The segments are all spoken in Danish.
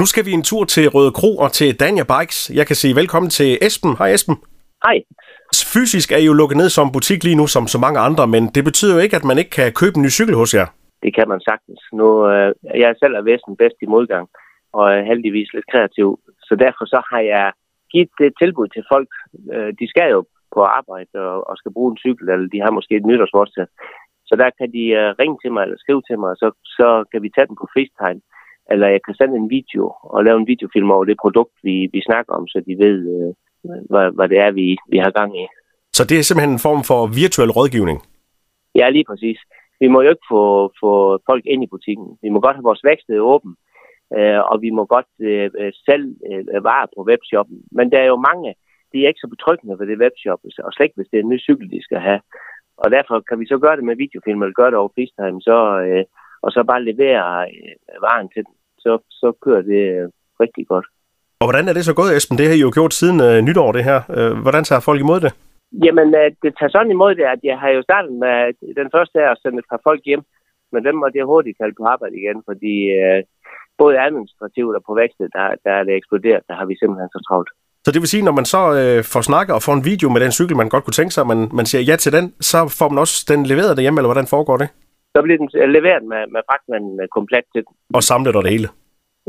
Nu skal vi en tur til Røde Kro og til Dania Bikes. Jeg kan sige velkommen til Esben. Hej Esben. Hej. Fysisk er I jo lukket ned som butik lige nu, som så mange andre, men det betyder jo ikke, at man ikke kan købe en ny cykel hos jer. Det kan man sagtens. Nu, øh, jeg er selv af Vesten bedst i modgang, og er heldigvis lidt kreativ. Så derfor så har jeg givet det tilbud til folk. Øh, de skal jo på arbejde og, og skal bruge en cykel, eller de har måske et nytårsforsæt. Så der kan de uh, ringe til mig eller skrive til mig, og så, så kan vi tage den på FaceTime. Eller jeg kan sende en video og lave en videofilm over det produkt, vi, vi snakker om, så de ved, uh, hvad, hvad det er, vi, vi har gang i. Så det er simpelthen en form for virtuel rådgivning? Ja, lige præcis. Vi må jo ikke få, få folk ind i butikken. Vi må godt have vores værksted åben, øh, og vi må godt øh, selv øh, vare på webshoppen. Men der er jo mange, de er ikke så betryggende ved det webshop, og slet ikke, hvis det er en ny cykel, de skal have. Og derfor kan vi så gøre det med videofilm, eller gøre det over FaceTime, så, øh, og så bare levere øh, varen til den. Så, så kører det øh, rigtig godt. Og hvordan er det så gået, Esben? Det har I jo gjort siden øh, nytår, det her. Øh, hvordan tager folk imod det? Jamen, øh, det tager sådan imod det, at jeg har jo startet med den første af at sende et par folk hjem, men dem måtte jeg hurtigt kalde på arbejde igen, fordi øh, både administrativt og på vækstet, der, der er det eksploderet, der har vi simpelthen så travlt. Så det vil sige, når man så øh, får snakket og får en video med den cykel, man godt kunne tænke sig, man, man siger ja til den, så får man også den leveret derhjemme, eller hvordan foregår det? Så bliver den leveret med, med fragtmanden komplet til den. Og samlet og det hele?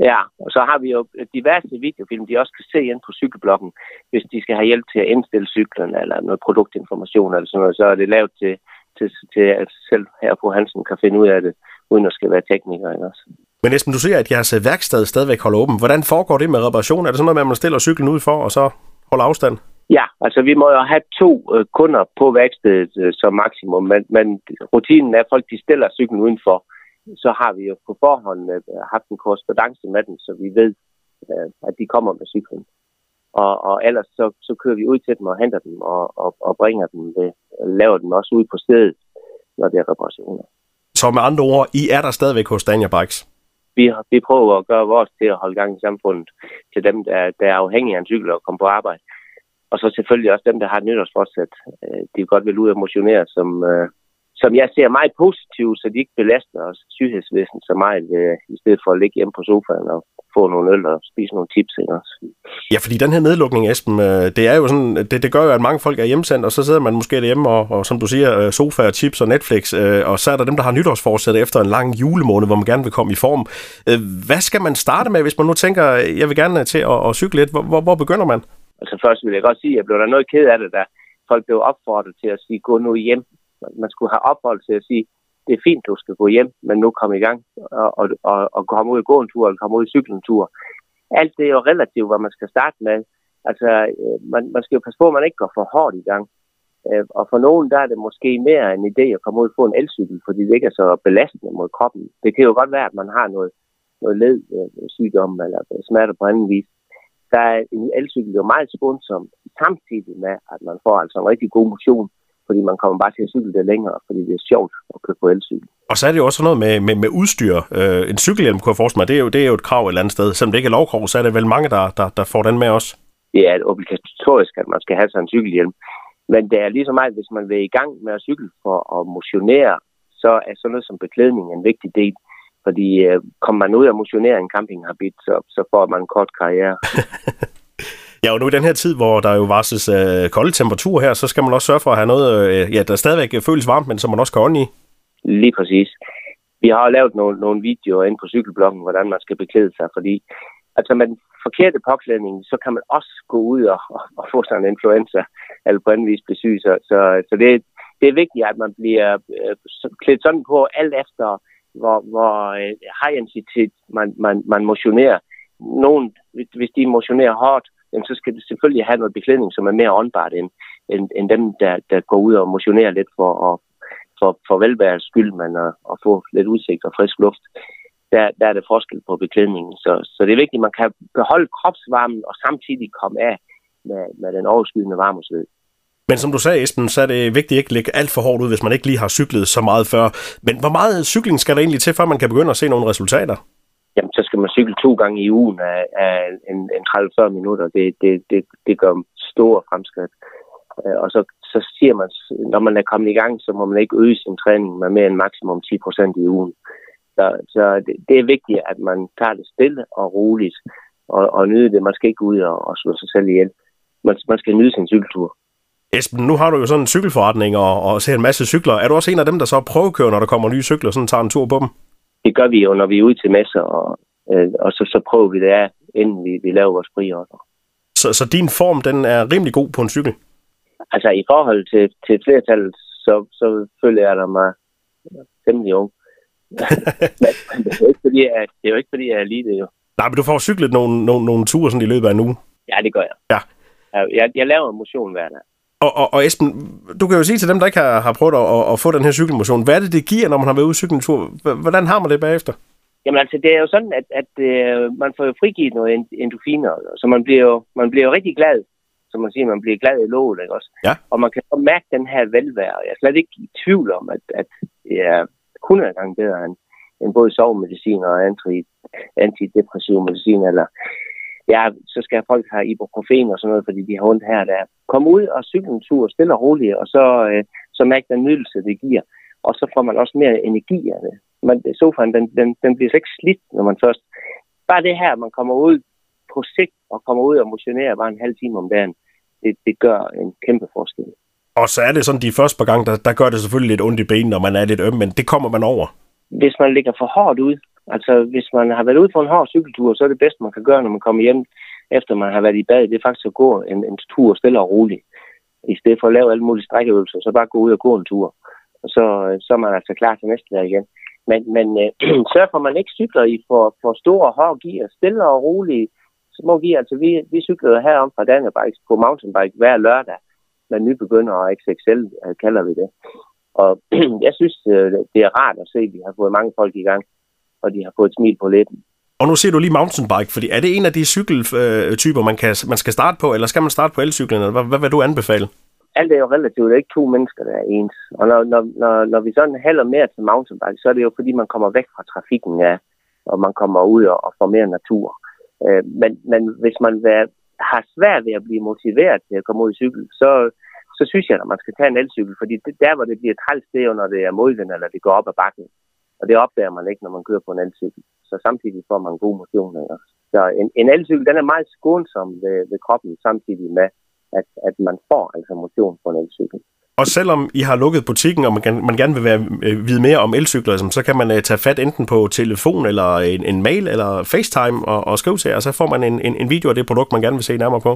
Ja, og så har vi jo diverse videofilm, de også kan se ind på cykelblokken, hvis de skal have hjælp til at indstille cyklen, eller noget produktinformation eller sådan noget, så er det lavet til, til, til at selv her på Hansen kan finde ud af det, uden at skal være tekniker. Ikke også? Men Esben, du siger, at jeres værksted stadigvæk holder åben. Hvordan foregår det med reparation? Er det sådan noget at man stiller cyklen ud for, og så holder afstand? Altså vi må jo have to øh, kunder på værkstedet øh, som maksimum, men, men rutinen er, at folk de stiller cyklen udenfor. Så har vi jo på forhånd øh, haft en korrespondance med dem, så vi ved, øh, at de kommer med cyklen. Og, og ellers så, så kører vi ud til dem og henter dem og, og, og bringer dem, ved, laver dem også ud på stedet, når det er reparationer. Så med andre ord, I er der stadigvæk hos Dania Bikes? vi, vi prøver at gøre vores til at holde gang i samfundet til dem, der, der er afhængige af en cykel og komme på arbejde. Og så selvfølgelig også dem, der har nytårsforsæt. Øh, de godt vil ud og motionere, som, øh, som jeg ser meget positivt, så de ikke belaster os syghedsvæsen så meget, øh, i stedet for at ligge hjemme på sofaen og få nogle øl og spise nogle tips. Ikke også? Ja, fordi den her nedlukning, Esben, øh, det er jo sådan, det, det gør jo, at mange folk er hjemsendt, og så sidder man måske derhjemme og, og som du siger, øh, sofa og chips og Netflix, øh, og så er der dem, der har nytårsforsæt efter en lang julemåned, hvor man gerne vil komme i form. Hvad skal man starte med, hvis man nu tænker, jeg vil gerne til at, at cykle lidt? Hvor, hvor, hvor begynder man? Altså først vil jeg godt sige, at jeg blev der noget ked af det, da folk blev opfordret til at sige, gå nu hjem. Man skulle have ophold til at sige, det er fint, du skal gå hjem, men nu kom i gang og, og, og, og komme ud og gå en tur, eller komme ud i cykle tur. Alt det er jo relativt, hvad man skal starte med. Altså, øh, man, man skal jo passe på, at man ikke går for hårdt i gang. Øh, og for nogen, der er det måske mere en idé at komme ud og få en elcykel, fordi det ikke er så belastende mod kroppen. Det kan jo godt være, at man har noget, noget led, sygdom eller smerter på anden vis. Der er en elcykel jo meget skånsom, samtidig med, at man får altså en rigtig god motion, fordi man kommer bare til at cykle det længere, fordi det er sjovt at køre på elcykel. Og så er det jo også noget med, med, med udstyr. Øh, en cykelhjelm, kunne jeg forestille mig, det er, jo, det er jo et krav et eller andet sted. Selvom det ikke er lovkrav, så er det vel mange, der, der, der får den med os. Det er obligatorisk, at man skal have sådan en cykelhjelm. Men det er lige så meget, hvis man vil i gang med at cykle for at motionere, så er sådan noget som beklædning en vigtig del. Fordi øh, kommer man ud og motionere en campinghabit, så, så får man en kort karriere. Ja, og nu i den her tid, hvor der jo varsles øh, kolde temperaturer her, så skal man også sørge for at have noget, øh, ja, der stadigvæk føles varmt, men som man også kan ånde i. Lige præcis. Vi har lavet nogle, nogle videoer ind på cykelbloggen, hvordan man skal beklæde sig, fordi altså med den forkerte påklædning, så kan man også gå ud og, og, og få sådan en influenza, eller på anden vis blive syg. Så, så, så det, det er vigtigt, at man bliver øh, klædt sådan på alt efter, hvor, hvor øh, high intensitet man, man, man motionerer. Nogen, hvis de motionerer hårdt, jamen, så skal det selvfølgelig have noget beklædning, som er mere åndbart end, end, end dem, der, der går ud og motionerer lidt for, at, for, for velværets skyld, men at, at få lidt udsigt og frisk luft. Der, der er det forskel på beklædningen. Så, så det er vigtigt, at man kan beholde kropsvarmen og samtidig komme af med, med den overskydende varmesved. Men som du sagde, Esben, så er det vigtigt ikke at lægge alt for hårdt ud, hvis man ikke lige har cyklet så meget før. Men hvor meget cykling skal der egentlig til, før man kan begynde at se nogle resultater? jamen, så skal man cykle to gange i ugen af, af en, en 30-40 minutter. Det, det, det, det gør store fremskridt. Øh, og så, så siger man, når man er kommet i gang, så må man ikke øge sin træning med mere end maksimum 10 procent i ugen. Så, så det, det er vigtigt, at man tager det stille og roligt og, og nyde det. Man skal ikke gå ud og, og slå sig selv ihjel. Man, man skal nyde sin cykeltur. Esben, nu har du jo sådan en cykelforretning og, og ser en masse cykler. Er du også en af dem, der så prøvekører, når der kommer nye cykler, og sådan tager en tur på dem? Det gør vi jo, når vi er ude til messer, og, øh, og så, så prøver vi det af, inden vi, vi laver vores priorder. Så, så din form, den er rimelig god på en cykel? Altså i forhold til, til flertallet, så, så føler jeg mig temmelig ung. men det er jo ikke, fordi jeg, det er jo ikke, fordi jeg er lige det jo. Nej, men du får cyklet nogle, nogle, nogle ture sådan i løbet af en uge. Ja, det gør jeg. Ja. Jeg, jeg laver motion hver dag. Og, og, og Esben, du kan jo sige til dem, der ikke har, har prøvet at, at få den her cykelmotion, hvad er det, det giver, når man har været ude cykle en tur? Hvordan har man det bagefter? Jamen altså, det er jo sådan, at, at uh, man får jo frigivet noget endorfiner, så man bliver jo, man bliver jo rigtig glad, som man siger, man bliver glad i låget, ikke også? Ja. Og man kan så mærke den her velvære. Jeg er slet ikke i tvivl om, at, at det er 100 gange bedre end, end både sovemedicin og anti, antidepressiv medicin, eller ja, så skal folk have ibuprofen og sådan noget, fordi de har ondt her og der. Kom ud og cykle en tur, stille og roligt, og så, øh, så mærke den nydelse, det giver. Og så får man også mere energi af det. Men sofaen, den, den, den bliver så ikke slidt, når man først... Bare det her, man kommer ud på sigt og kommer ud og motionerer bare en halv time om dagen, det, det gør en kæmpe forskel. Og så er det sådan, de første par gange, der, der gør det selvfølgelig lidt ondt i benene, når man er lidt øm, men det kommer man over. Hvis man ligger for hårdt ud, altså hvis man har været ude på en hård cykeltur, så er det bedste, man kan gøre, når man kommer hjem, efter man har været i bad, det er faktisk at gå en, en tur stille og roligt. I stedet for at lave alle mulige strækkeøvelser, så bare gå ud og gå en tur. Og så, øh, så er man altså klar til næste dag igen. Men, men øh, sørg for, at man ikke cykler i for, for store hårde gear, stille og roligt små gear. Altså, vi, vi cyklede herom fra Danabikes på mountainbike hver lørdag med nybegynder og XXL, øh, kalder vi det. Og jeg synes, øh, det er rart at se, at vi har fået mange folk i gang, og de har fået et smil på læben. Og nu ser du lige mountainbike, fordi er det en af de cykeltyper, man, kan, man skal starte på, eller skal man starte på elcyklen, eller hvad, hvad vil du anbefale? Alt er jo relativt, det er ikke to mennesker, der er ens. Og når, når, når, når vi sådan hælder mere til mountainbike, så er det jo fordi, man kommer væk fra trafikken af, og man kommer ud og, og får mere natur. Øh, men, men hvis man vil, har svært ved at blive motiveret til at komme ud i cykel, så, så synes jeg, at man skal tage en elcykel, fordi det, der, hvor det bliver træls, det er jo, når det er modvind, eller det går op ad bakken. Og det opdager man ikke, når man kører på en elcykel. Så samtidig får man god motion. Ikke? Så en, en elcykel, den er meget skånsom ved, ved kroppen, samtidig med, at, at man får altså motion på en elcykel. Og selvom I har lukket butikken, og man, kan, man gerne vil være, øh, vide mere om elcykler, så kan man uh, tage fat enten på telefon, eller en, en mail, eller FaceTime, og, og skrive til jer, og så får man en, en, en video af det produkt, man gerne vil se nærmere på.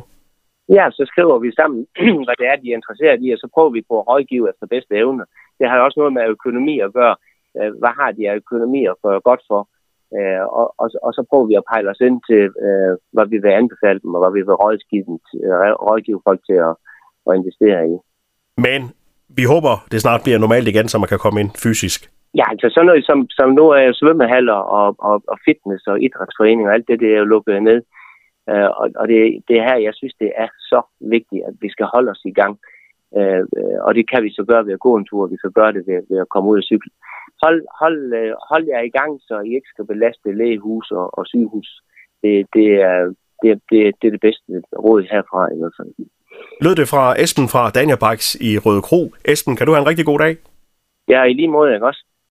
Ja, så skriver vi sammen, hvad det er, de er interesseret i, og så prøver vi på at rådgive efter bedste evne. Det har også noget med økonomi at gøre. Hvad har de af økonomi at gøre godt for? Og, og, og så prøver vi at pejle os ind til, hvad vi vil anbefale dem, og hvad vi vil rådgive, dem, rådgive folk til at, at investere i. Men vi håber, det snart bliver normalt igen, så man kan komme ind fysisk. Ja, altså sådan noget som, som nu er svømmehaller og, og, og fitness og idrætsforeninger og alt det, det er jo lukket ned. Uh, og og det, det er her, jeg synes, det er så vigtigt, at vi skal holde os i gang. Uh, og det kan vi så gøre ved at gå en tur, vi kan gøre det ved, ved at komme ud og cykle. Hold, hold, uh, hold jer i gang, så I ikke skal belaste lægehus og, og sygehus. Det, det, er, det, det, det er det bedste råd herfra i hvert fald. Lød det fra Esben fra Dania Bikes i Røde Kro. Esben, kan du have en rigtig god dag? Ja, i lige måde, ikke også?